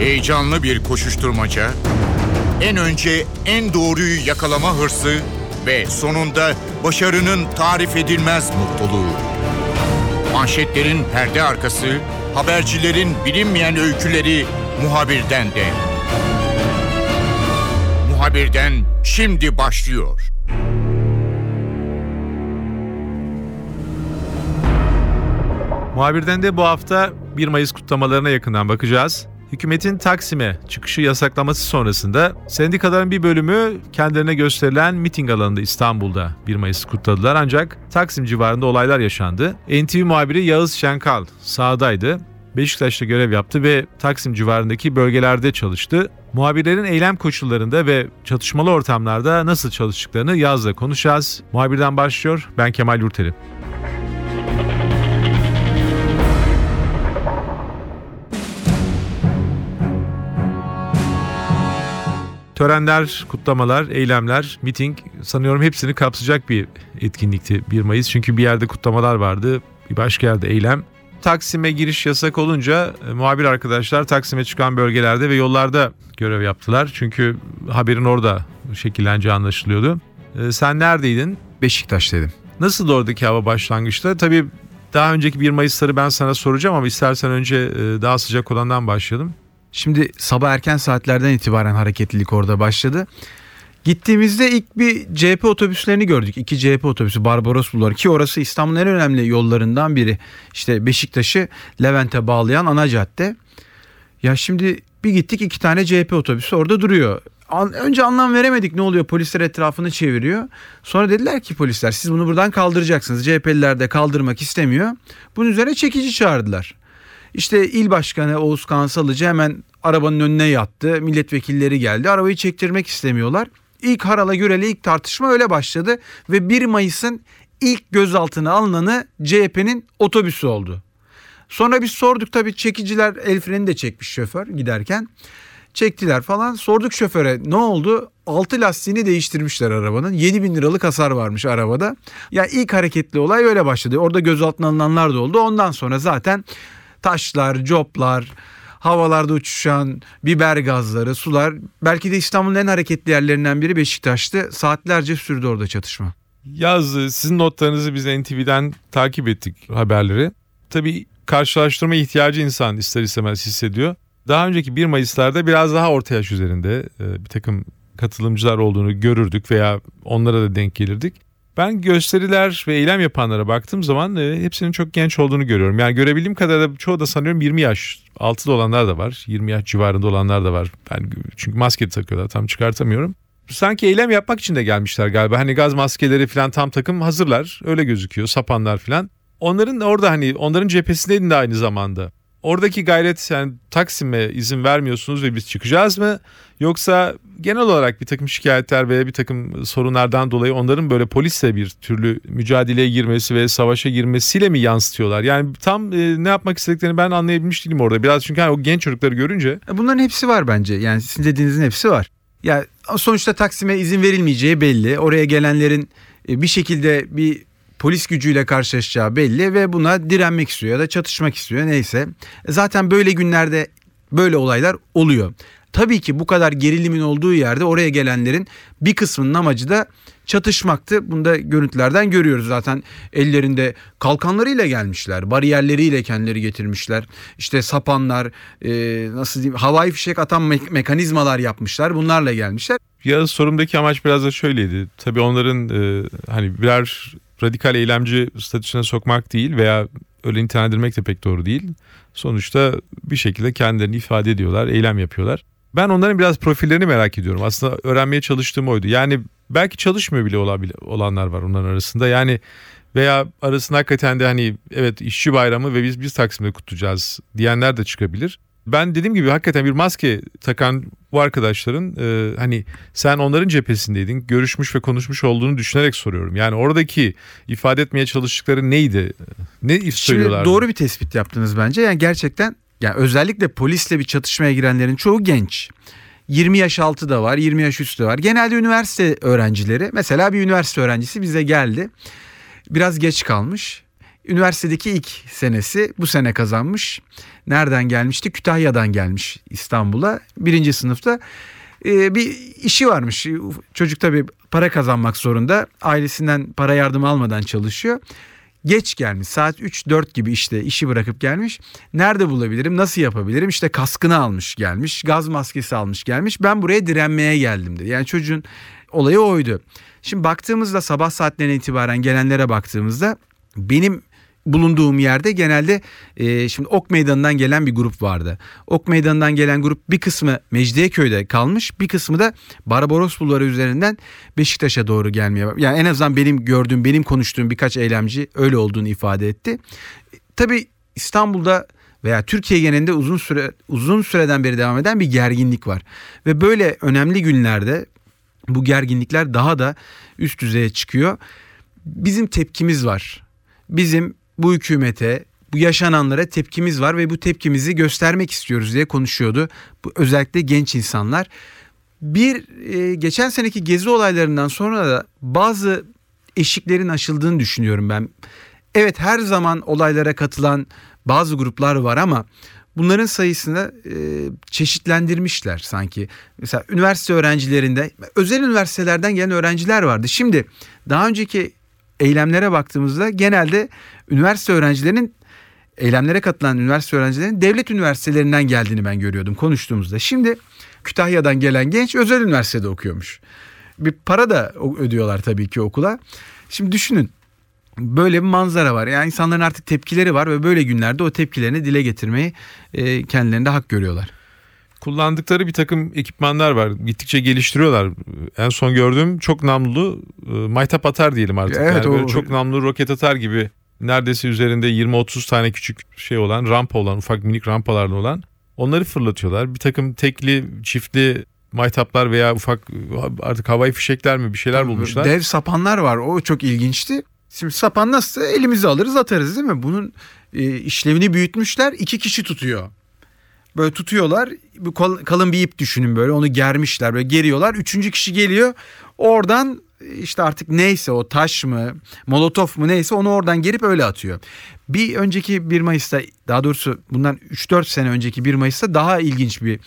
Heyecanlı bir koşuşturmaca, en önce en doğruyu yakalama hırsı ve sonunda başarının tarif edilmez mutluluğu. Manşetlerin perde arkası, habercilerin bilinmeyen öyküleri muhabirden de. Muhabirden şimdi başlıyor. Muhabirden de bu hafta 1 Mayıs kutlamalarına yakından bakacağız. Hükümetin Taksim'e çıkışı yasaklaması sonrasında sendikaların bir bölümü kendilerine gösterilen miting alanında İstanbul'da 1 Mayıs kutladılar ancak Taksim civarında olaylar yaşandı. NTV muhabiri Yağız Şenkal sahadaydı. Beşiktaş'ta görev yaptı ve Taksim civarındaki bölgelerde çalıştı. Muhabirlerin eylem koşullarında ve çatışmalı ortamlarda nasıl çalıştıklarını Yaz'la konuşacağız. Muhabirden başlıyor. Ben Kemal Yurteli. Törenler, kutlamalar, eylemler, miting sanıyorum hepsini kapsayacak bir etkinlikti 1 Mayıs. Çünkü bir yerde kutlamalar vardı, bir başka yerde eylem. Taksim'e giriş yasak olunca e, muhabir arkadaşlar Taksim'e çıkan bölgelerde ve yollarda görev yaptılar. Çünkü haberin orada şekilleneceği anlaşılıyordu. E, sen neredeydin? Beşiktaş'taydım. Nasıl oradaki hava başlangıçta? Tabii daha önceki 1 Mayıs'ları ben sana soracağım ama istersen önce e, daha sıcak olandan başlayalım. Şimdi sabah erken saatlerden itibaren hareketlilik orada başladı. Gittiğimizde ilk bir CHP otobüslerini gördük. İki CHP otobüsü Barbaros Bulvarı ki orası İstanbul'un en önemli yollarından biri. İşte Beşiktaş'ı Levent'e bağlayan ana cadde. Ya şimdi bir gittik iki tane CHP otobüsü orada duruyor. An, önce anlam veremedik ne oluyor polisler etrafını çeviriyor. Sonra dediler ki polisler siz bunu buradan kaldıracaksınız. CHP'liler de kaldırmak istemiyor. Bunun üzerine çekici çağırdılar. İşte il başkanı Oğuz Kansalıcı hemen arabanın önüne yattı. Milletvekilleri geldi. Arabayı çektirmek istemiyorlar. İlk harala göreli ilk tartışma öyle başladı ve 1 Mayıs'ın ilk gözaltına alınanı CHP'nin otobüsü oldu. Sonra biz sorduk tabii çekiciler el freni de çekmiş şoför giderken. Çektiler falan. Sorduk şoföre ne oldu? Altı lastiğini değiştirmişler arabanın. 7 bin liralık hasar varmış arabada. Ya yani ilk hareketli olay öyle başladı. Orada gözaltına alınanlar da oldu. Ondan sonra zaten taşlar, coplar, havalarda uçuşan biber gazları, sular. Belki de İstanbul'un en hareketli yerlerinden biri Beşiktaş'tı. Saatlerce sürdü orada çatışma. Yaz sizin notlarınızı biz NTV'den takip ettik haberleri. Tabii karşılaştırma ihtiyacı insan ister istemez hissediyor. Daha önceki 1 Mayıs'larda biraz daha orta yaş üzerinde e, bir takım katılımcılar olduğunu görürdük veya onlara da denk gelirdik. Ben gösteriler ve eylem yapanlara baktığım zaman e, hepsinin çok genç olduğunu görüyorum. Yani görebildiğim kadarıyla çoğu da sanıyorum 20 yaş altıda olanlar da var. 20 yaş civarında olanlar da var. Ben çünkü maske takıyorlar tam çıkartamıyorum. Sanki eylem yapmak için de gelmişler galiba. Hani gaz maskeleri falan tam takım hazırlar. Öyle gözüküyor. Sapanlar falan. Onların orada hani onların cephesindeydim de aynı zamanda. Oradaki gayret yani Taksim'e izin vermiyorsunuz ve biz çıkacağız mı? Yoksa genel olarak bir takım şikayetler veya bir takım sorunlardan dolayı onların böyle polisle bir türlü mücadeleye girmesi ve savaşa girmesiyle mi yansıtıyorlar? Yani tam e, ne yapmak istediklerini ben anlayabilmiş değilim orada. Biraz çünkü hani o genç çocukları görünce. E, bunların hepsi var bence. Yani sizin dediğinizin hepsi var. Ya sonuçta Taksim'e izin verilmeyeceği belli. Oraya gelenlerin e, bir şekilde bir polis gücüyle karşılaşacağı belli ve buna direnmek istiyor ya da çatışmak istiyor neyse. E, zaten böyle günlerde böyle olaylar oluyor. Tabii ki bu kadar gerilimin olduğu yerde oraya gelenlerin bir kısmının amacı da çatışmaktı. Bunu da görüntülerden görüyoruz zaten ellerinde kalkanlarıyla gelmişler. Bariyerleriyle kendileri getirmişler. İşte sapanlar e, nasıl diyeyim havai fişek atan me- mekanizmalar yapmışlar. Bunlarla gelmişler. Ya sorumdaki amaç biraz da şöyleydi. Tabii onların e, hani birer radikal eylemci statüsüne sokmak değil veya öyle nitelendirmek de pek doğru değil. Sonuçta bir şekilde kendilerini ifade ediyorlar, eylem yapıyorlar. Ben onların biraz profillerini merak ediyorum. Aslında öğrenmeye çalıştığım oydu. Yani belki çalışmıyor bile olanlar var onların arasında. Yani veya arasında hakikaten de hani evet işçi bayramı ve biz biz Taksim'de kutlayacağız diyenler de çıkabilir. Ben dediğim gibi hakikaten bir maske takan bu arkadaşların e, hani sen onların cephesindeydin, görüşmüş ve konuşmuş olduğunu düşünerek soruyorum. Yani oradaki ifade etmeye çalıştıkları neydi? Ne söylüyorlar? Doğru bir tespit yaptınız bence. Yani gerçekten yani özellikle polisle bir çatışmaya girenlerin çoğu genç. 20 yaş altı da var, 20 yaş üstü var. Genelde üniversite öğrencileri. Mesela bir üniversite öğrencisi bize geldi. Biraz geç kalmış. Üniversitedeki ilk senesi bu sene kazanmış. Nereden gelmişti? Kütahya'dan gelmiş İstanbul'a. Birinci sınıfta e, bir işi varmış. Çocuk tabii para kazanmak zorunda. Ailesinden para yardımı almadan çalışıyor. Geç gelmiş saat 3-4 gibi işte işi bırakıp gelmiş. Nerede bulabilirim nasıl yapabilirim işte kaskını almış gelmiş gaz maskesi almış gelmiş. Ben buraya direnmeye geldim dedi. Yani çocuğun olayı oydu. Şimdi baktığımızda sabah saatlerine itibaren gelenlere baktığımızda benim bulunduğum yerde genelde e, şimdi Ok Meydanı'ndan gelen bir grup vardı. Ok Meydanı'ndan gelen grup bir kısmı Mecidiyeköy'de kalmış bir kısmı da Barbaros Bulvarı üzerinden Beşiktaş'a doğru gelmeye. Yani en azından benim gördüğüm benim konuştuğum birkaç eylemci öyle olduğunu ifade etti. Tabii İstanbul'da veya Türkiye genelinde uzun süre uzun süreden beri devam eden bir gerginlik var. Ve böyle önemli günlerde bu gerginlikler daha da üst düzeye çıkıyor. Bizim tepkimiz var. Bizim bu hükümete, bu yaşananlara tepkimiz var ve bu tepkimizi göstermek istiyoruz diye konuşuyordu. Bu özellikle genç insanlar. Bir e, geçen seneki gezi olaylarından sonra da bazı eşiklerin aşıldığını düşünüyorum ben. Evet her zaman olaylara katılan bazı gruplar var ama bunların sayısını e, çeşitlendirmişler sanki. Mesela üniversite öğrencilerinde özel üniversitelerden gelen öğrenciler vardı. Şimdi daha önceki eylemlere baktığımızda genelde üniversite öğrencilerinin eylemlere katılan üniversite öğrencilerinin devlet üniversitelerinden geldiğini ben görüyordum konuştuğumuzda. Şimdi Kütahya'dan gelen genç özel üniversitede okuyormuş. Bir para da ödüyorlar tabii ki okula. Şimdi düşünün böyle bir manzara var. Yani insanların artık tepkileri var ve böyle günlerde o tepkilerini dile getirmeyi e, kendilerinde hak görüyorlar. Kullandıkları bir takım ekipmanlar var. Gittikçe geliştiriyorlar. En son gördüğüm çok namlulu e, maytap atar diyelim artık. Evet, yani o... çok namlulu roket atar gibi neredeyse üzerinde 20-30 tane küçük şey olan rampa olan ufak minik rampalarla olan onları fırlatıyorlar. Bir takım tekli çiftli maytaplar veya ufak artık havai fişekler mi bir şeyler bulmuşlar. Dev sapanlar var o çok ilginçti. Şimdi sapan nasıl elimizi alırız atarız değil mi? Bunun e, işlevini büyütmüşler iki kişi tutuyor. Böyle tutuyorlar kalın bir ip düşünün böyle onu germişler böyle geriyorlar. Üçüncü kişi geliyor oradan işte artık neyse o taş mı molotof mu neyse onu oradan gerip öyle atıyor. Bir önceki 1 Mayıs'ta daha doğrusu bundan 3-4 sene önceki 1 Mayıs'ta daha ilginç bir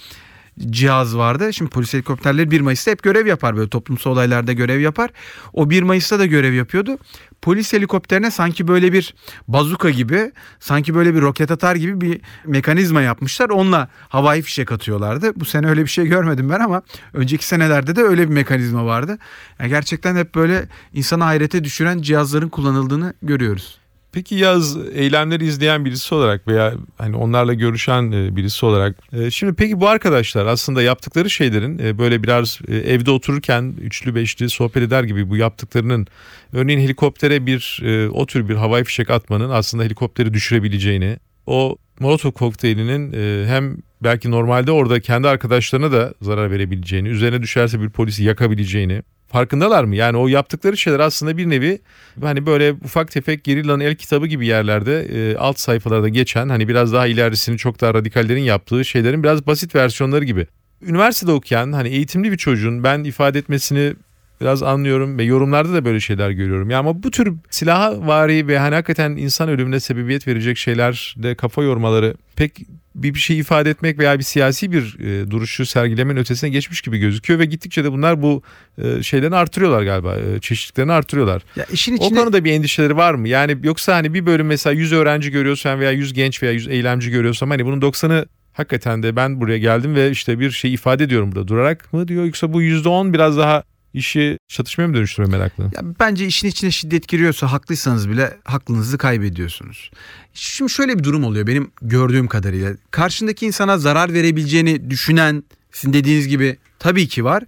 cihaz vardı. Şimdi polis helikopterleri 1 Mayıs'ta hep görev yapar böyle toplumsal olaylarda görev yapar. O 1 Mayıs'ta da görev yapıyordu. Polis helikopterine sanki böyle bir bazuka gibi, sanki böyle bir roket atar gibi bir mekanizma yapmışlar. Onunla havai fişek atıyorlardı. Bu sene öyle bir şey görmedim ben ama önceki senelerde de öyle bir mekanizma vardı. Yani gerçekten hep böyle insana hayrete düşüren cihazların kullanıldığını görüyoruz. Peki yaz eylemleri izleyen birisi olarak veya hani onlarla görüşen e, birisi olarak e, şimdi peki bu arkadaşlar aslında yaptıkları şeylerin e, böyle biraz evde otururken üçlü beşli sohbet eder gibi bu yaptıklarının örneğin helikoptere bir o tür bir havai fişek atmanın aslında helikopteri düşürebileceğini o Molotov kokteylinin hem belki normalde orada kendi arkadaşlarına da zarar verebileceğini, üzerine düşerse bir polisi yakabileceğini, farkındalar mı? Yani o yaptıkları şeyler aslında bir nevi hani böyle ufak tefek Gerilla'nın el kitabı gibi yerlerde e, alt sayfalarda geçen hani biraz daha ilerisini çok daha radikallerin yaptığı şeylerin biraz basit versiyonları gibi. Üniversitede okuyan hani eğitimli bir çocuğun ben ifade etmesini biraz anlıyorum ve yorumlarda da böyle şeyler görüyorum. Ya ama bu tür silaha vari ve hani hakikaten insan ölümüne sebebiyet verecek şeylerde kafa yormaları pek bir, bir şey ifade etmek veya bir siyasi bir e, duruşu sergilemenin ötesine geçmiş gibi gözüküyor ve gittikçe de bunlar bu e, şeylerini artırıyorlar galiba. E, çeşitlerini artırıyorlar. Ya işin içine... O konuda bir endişeleri var mı? Yani yoksa hani bir bölüm mesela 100 öğrenci görüyorsan veya 100 genç veya 100 eylemci görüyorsam hani bunun 90'ı hakikaten de ben buraya geldim ve işte bir şey ifade ediyorum burada durarak mı diyor yoksa bu %10 biraz daha işi çatışmaya mı dönüştürme meraklı? Ya bence işin içine şiddet giriyorsa haklıysanız bile haklınızı kaybediyorsunuz. Şimdi şöyle bir durum oluyor benim gördüğüm kadarıyla. Karşındaki insana zarar verebileceğini düşünen sizin dediğiniz gibi tabii ki var.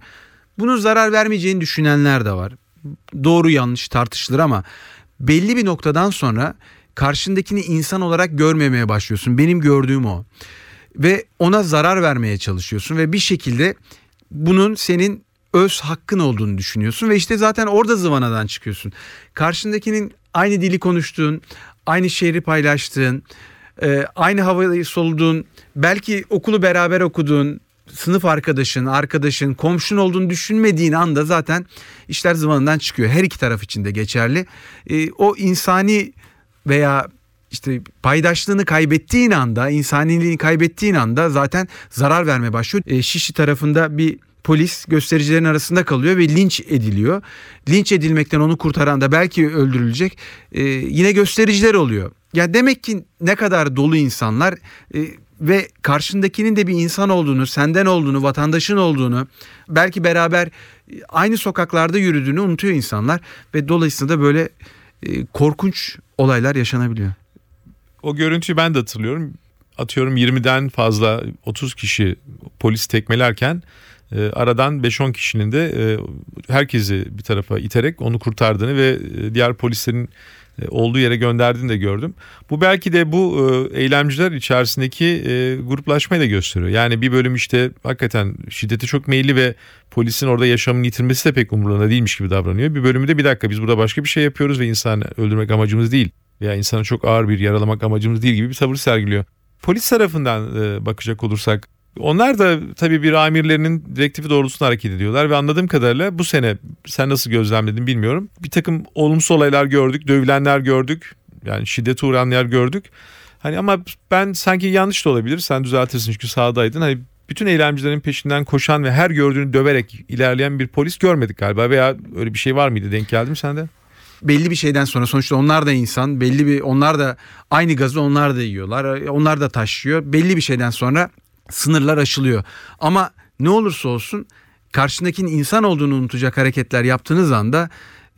Bunun zarar vermeyeceğini düşünenler de var. Doğru yanlış tartışılır ama belli bir noktadan sonra karşındakini insan olarak görmemeye başlıyorsun. Benim gördüğüm o. Ve ona zarar vermeye çalışıyorsun ve bir şekilde bunun senin öz hakkın olduğunu düşünüyorsun ve işte zaten orada zıvanadan çıkıyorsun. Karşındakinin aynı dili konuştuğun, aynı şehri paylaştığın, e, aynı havayı soluduğun, belki okulu beraber okuduğun, sınıf arkadaşın, arkadaşın, komşun olduğunu düşünmediğin anda zaten işler zıvanından çıkıyor. Her iki taraf için de geçerli. E, o insani veya işte paydaşlığını kaybettiğin anda, insaniliğini kaybettiğin anda zaten zarar vermeye başlıyor. E, tarafında bir polis göstericilerin arasında kalıyor ve linç ediliyor. Linç edilmekten onu kurtaran da belki öldürülecek e, yine göstericiler oluyor. Ya demek ki ne kadar dolu insanlar e, ve karşındakinin de bir insan olduğunu, senden olduğunu, vatandaşın olduğunu, belki beraber e, aynı sokaklarda yürüdüğünü unutuyor insanlar ve dolayısıyla da böyle e, korkunç olaylar yaşanabiliyor. O görüntüyü ben de hatırlıyorum. Atıyorum 20'den fazla 30 kişi polis tekmelerken e, aradan 5-10 kişinin de e, herkesi bir tarafa iterek onu kurtardığını ve e, diğer polislerin e, olduğu yere gönderdiğini de gördüm. Bu belki de bu e, eylemciler içerisindeki e, gruplaşmayı da gösteriyor. Yani bir bölüm işte hakikaten şiddete çok meyilli ve polisin orada yaşamını yitirmesi de pek umurlarında değilmiş gibi davranıyor. Bir bölümü de bir dakika biz burada başka bir şey yapıyoruz ve insan öldürmek amacımız değil veya insana çok ağır bir yaralamak amacımız değil gibi bir tavır sergiliyor. Polis tarafından e, bakacak olursak onlar da tabii bir amirlerinin direktifi doğrultusunda hareket ediyorlar ve anladığım kadarıyla bu sene sen nasıl gözlemledin bilmiyorum. Bir takım olumsuz olaylar gördük, dövülenler gördük. Yani şiddete uğrayanlar gördük. Hani ama ben sanki yanlış da olabilir. Sen düzeltirsin çünkü sahadaydın. Hani bütün eylemcilerin peşinden koşan ve her gördüğünü döverek ilerleyen bir polis görmedik galiba veya öyle bir şey var mıydı denk geldi mi sende? belli bir şeyden sonra sonuçta onlar da insan belli bir onlar da aynı gazı onlar da yiyorlar onlar da taşıyor belli bir şeyden sonra sınırlar aşılıyor. Ama ne olursa olsun karşındakinin insan olduğunu unutacak hareketler yaptığınız anda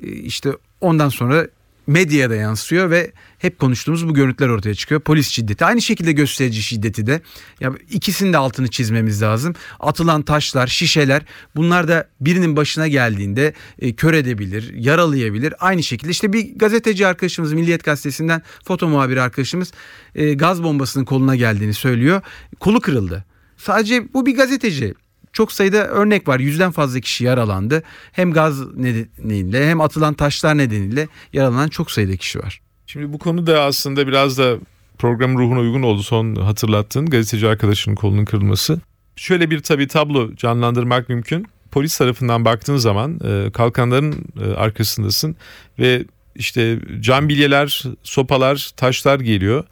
e, işte ondan sonra medyaya da yansıyor ve hep konuştuğumuz bu görüntüler ortaya çıkıyor. Polis şiddeti aynı şekilde gösterici şiddeti de ya ikisinin de altını çizmemiz lazım. Atılan taşlar, şişeler bunlar da birinin başına geldiğinde e, kör edebilir, yaralayabilir. Aynı şekilde işte bir gazeteci arkadaşımız Milliyet Gazetesi'nden foto muhabiri arkadaşımız e, gaz bombasının koluna geldiğini söylüyor. Kolu kırıldı. Sadece bu bir gazeteci çok sayıda örnek var. Yüzden fazla kişi yaralandı. Hem gaz nedeniyle hem atılan taşlar nedeniyle yaralanan çok sayıda kişi var. Şimdi bu konu da aslında biraz da programın ruhuna uygun oldu son hatırlattığın gazeteci arkadaşının kolunun kırılması. Şöyle bir tabii tablo canlandırmak mümkün. Polis tarafından baktığın zaman e, kalkanların e, arkasındasın ve işte cam bilyeler, sopalar, taşlar geliyor.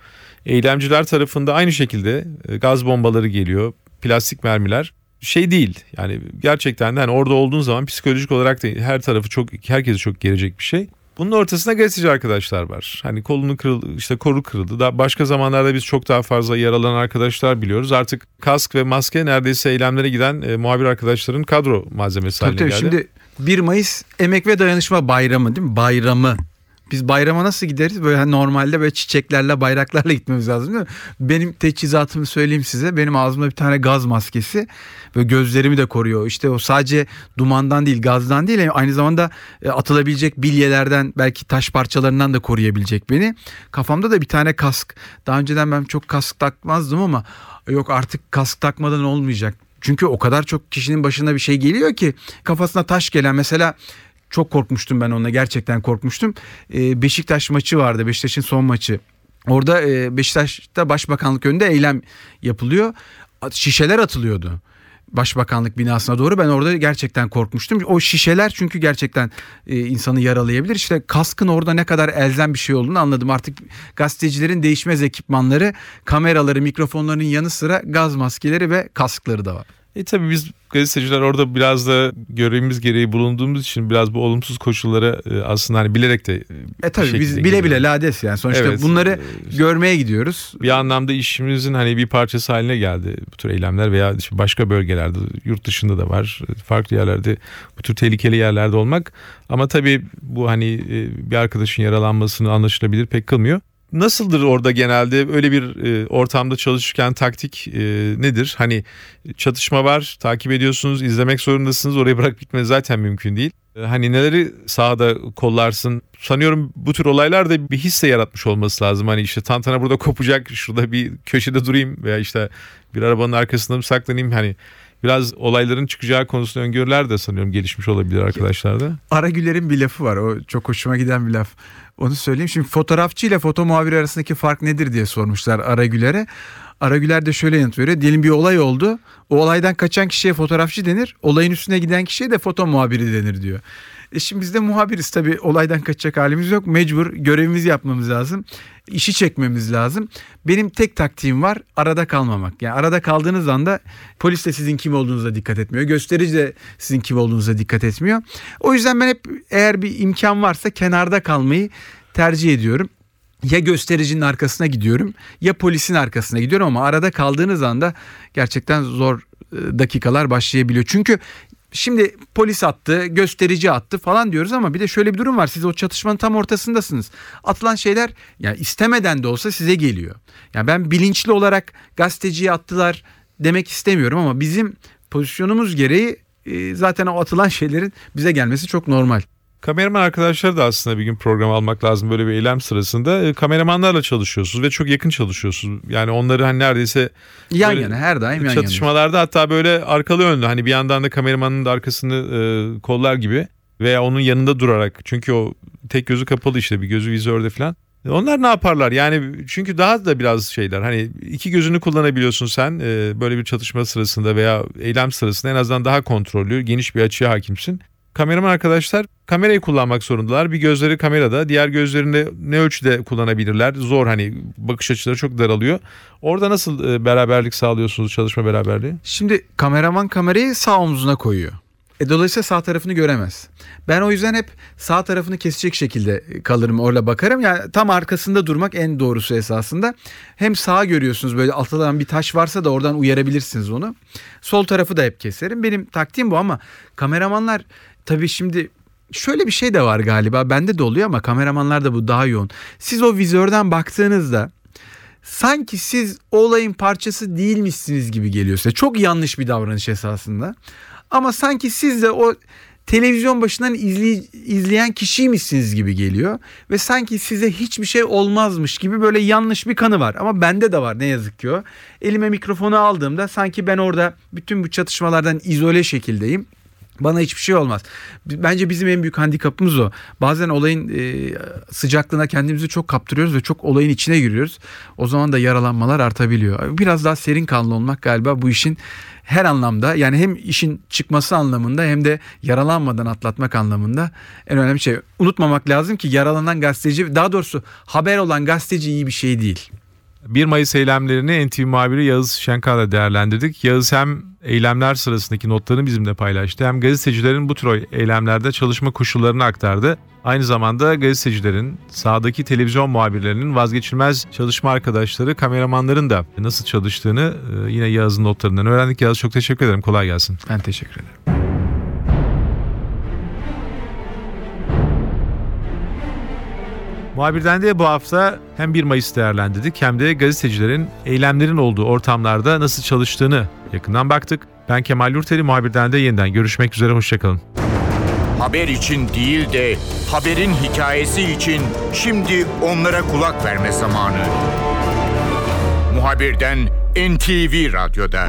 Eylemciler tarafında aynı şekilde e, gaz bombaları geliyor, plastik mermiler şey değil. Yani gerçekten de hani orada olduğun zaman psikolojik olarak da her tarafı çok herkesi çok gelecek bir şey. Bunun ortasında gazeteci arkadaşlar var. Hani kolunu kırıldı, işte koru kırıldı. Daha başka zamanlarda biz çok daha fazla yaralanan arkadaşlar biliyoruz. Artık kask ve maske neredeyse eylemlere giden e, muhabir arkadaşların kadro malzemesi tabii haline tabii, geldi. Şimdi 1 Mayıs Emek ve Dayanışma Bayramı değil mi? Bayramı. Biz bayrama nasıl gideriz? Böyle hani normalde böyle çiçeklerle bayraklarla gitmemiz lazım değil mi? Benim teçhizatımı söyleyeyim size. Benim ağzımda bir tane gaz maskesi ve gözlerimi de koruyor. İşte o sadece dumandan değil gazdan değil aynı zamanda e, atılabilecek bilyelerden belki taş parçalarından da koruyabilecek beni. Kafamda da bir tane kask. Daha önceden ben çok kask takmazdım ama yok artık kask takmadan olmayacak. Çünkü o kadar çok kişinin başına bir şey geliyor ki kafasına taş gelen mesela çok korkmuştum ben onunla gerçekten korkmuştum. Ee, Beşiktaş maçı vardı Beşiktaş'ın son maçı. Orada e, Beşiktaş'ta başbakanlık önünde eylem yapılıyor. Şişeler atılıyordu. Başbakanlık binasına doğru ben orada gerçekten korkmuştum. O şişeler çünkü gerçekten e, insanı yaralayabilir. İşte kaskın orada ne kadar elzem bir şey olduğunu anladım. Artık gazetecilerin değişmez ekipmanları, kameraları, mikrofonların yanı sıra gaz maskeleri ve kaskları da var. E tabii biz gazeteciler orada biraz da görevimiz gereği bulunduğumuz için biraz bu olumsuz koşullara e, aslında hani bilerek de e tabii biz bile bile lades yani sonuçta evet, bunları e, görmeye gidiyoruz. Bir anlamda işimizin hani bir parçası haline geldi bu tür eylemler veya başka bölgelerde yurt dışında da var farklı yerlerde bu tür tehlikeli yerlerde olmak ama tabii bu hani e, bir arkadaşın yaralanmasını anlaşılabilir pek kılmıyor. Nasıldır orada genelde öyle bir e, ortamda çalışırken taktik e, nedir? Hani çatışma var, takip ediyorsunuz, izlemek zorundasınız. Orayı bırak bitmeniz zaten mümkün değil. E, hani neleri sahada kollarsın? Sanıyorum bu tür olaylarda bir hisse yaratmış olması lazım. Hani işte tantana burada kopacak, şurada bir köşede durayım veya işte bir arabanın arkasında mı saklanayım? Hani biraz olayların çıkacağı konusunda öngörüler de sanıyorum gelişmiş olabilir arkadaşlarda. Aragüler'in bir lafı var. O çok hoşuma giden bir laf. Onu söyleyeyim. Şimdi fotoğrafçı ile foto muhabiri arasındaki fark nedir diye sormuşlar Aragüler'e. Aragüler de şöyle yanıt veriyor. Diyelim bir olay oldu. O olaydan kaçan kişiye fotoğrafçı denir. Olayın üstüne giden kişiye de foto muhabiri denir diyor. E şimdi biz de muhabiriz tabii olaydan kaçacak halimiz yok. Mecbur görevimizi yapmamız lazım. İşi çekmemiz lazım. Benim tek taktiğim var arada kalmamak. Yani arada kaldığınız anda polis de sizin kim olduğunuza dikkat etmiyor. Gösterici de sizin kim olduğunuza dikkat etmiyor. O yüzden ben hep eğer bir imkan varsa kenarda kalmayı tercih ediyorum ya göstericinin arkasına gidiyorum ya polisin arkasına gidiyorum ama arada kaldığınız anda gerçekten zor e, dakikalar başlayabiliyor. Çünkü şimdi polis attı, gösterici attı falan diyoruz ama bir de şöyle bir durum var. Siz o çatışmanın tam ortasındasınız. Atılan şeyler yani istemeden de olsa size geliyor. Yani ben bilinçli olarak gazeteciyi attılar demek istemiyorum ama bizim pozisyonumuz gereği e, zaten o atılan şeylerin bize gelmesi çok normal. Kameraman arkadaşlar da aslında bir gün program almak lazım böyle bir eylem sırasında. E, kameramanlarla çalışıyorsunuz ve çok yakın çalışıyorsunuz. Yani onları hani neredeyse Yan yana her daim yan yana. çatışmalarda hatta böyle arkalı önlü hani bir yandan da kameramanın da arkasını e, kollar gibi veya onun yanında durarak çünkü o tek gözü kapalı işte bir gözü vizörde falan. E, Onlar ne yaparlar? Yani çünkü daha da biraz şeyler hani iki gözünü kullanabiliyorsun sen e, böyle bir çatışma sırasında veya eylem sırasında en azından daha kontrollü geniş bir açıya hakimsin. Kameraman arkadaşlar kamerayı kullanmak zorundalar. Bir gözleri kamerada, diğer gözlerini ne ölçüde kullanabilirler? Zor hani bakış açıları çok daralıyor. Orada nasıl e, beraberlik sağlıyorsunuz, çalışma beraberliği? Şimdi kameraman kamerayı sağ omzuna koyuyor. E, dolayısıyla sağ tarafını göremez. Ben o yüzden hep sağ tarafını kesecek şekilde kalırım orada bakarım. Yani tam arkasında durmak en doğrusu esasında. Hem sağa görüyorsunuz böyle altıdan bir taş varsa da oradan uyarabilirsiniz onu. Sol tarafı da hep keserim. Benim taktiğim bu ama kameramanlar tabii şimdi şöyle bir şey de var galiba. Bende de oluyor ama kameramanlar da bu daha yoğun. Siz o vizörden baktığınızda sanki siz o olayın parçası değilmişsiniz gibi geliyor size. Çok yanlış bir davranış esasında. Ama sanki siz de o televizyon başından izley- izleyen kişiymişsiniz gibi geliyor. Ve sanki size hiçbir şey olmazmış gibi böyle yanlış bir kanı var. Ama bende de var ne yazık ki o. Elime mikrofonu aldığımda sanki ben orada bütün bu çatışmalardan izole şekildeyim. Bana hiçbir şey olmaz. Bence bizim en büyük handikapımız o. Bazen olayın e, sıcaklığına kendimizi çok kaptırıyoruz ve çok olayın içine giriyoruz. O zaman da yaralanmalar artabiliyor. Biraz daha serin kanlı olmak galiba bu işin her anlamda yani hem işin çıkması anlamında hem de yaralanmadan atlatmak anlamında en önemli şey. Unutmamak lazım ki yaralanan gazeteci daha doğrusu haber olan gazeteci iyi bir şey değil. 1 Mayıs eylemlerini NTV muhabiri Yağız Şenkal'la değerlendirdik. Yağız hem eylemler sırasındaki notlarını bizimle paylaştı hem gazetecilerin bu tür eylemlerde çalışma koşullarını aktardı. Aynı zamanda gazetecilerin, sahadaki televizyon muhabirlerinin vazgeçilmez çalışma arkadaşları, kameramanların da nasıl çalıştığını e, yine Yağız'ın notlarından öğrendik. Yağız çok teşekkür ederim. Kolay gelsin. Ben teşekkür ederim. Muhabirden de bu hafta hem 1 Mayıs değerlendirdik hem de gazetecilerin eylemlerin olduğu ortamlarda nasıl çalıştığını yakından baktık. Ben Kemal Yurteli muhabirden de yeniden görüşmek üzere hoşçakalın. Haber için değil de haberin hikayesi için şimdi onlara kulak verme zamanı. Muhabirden NTV Radyo'da.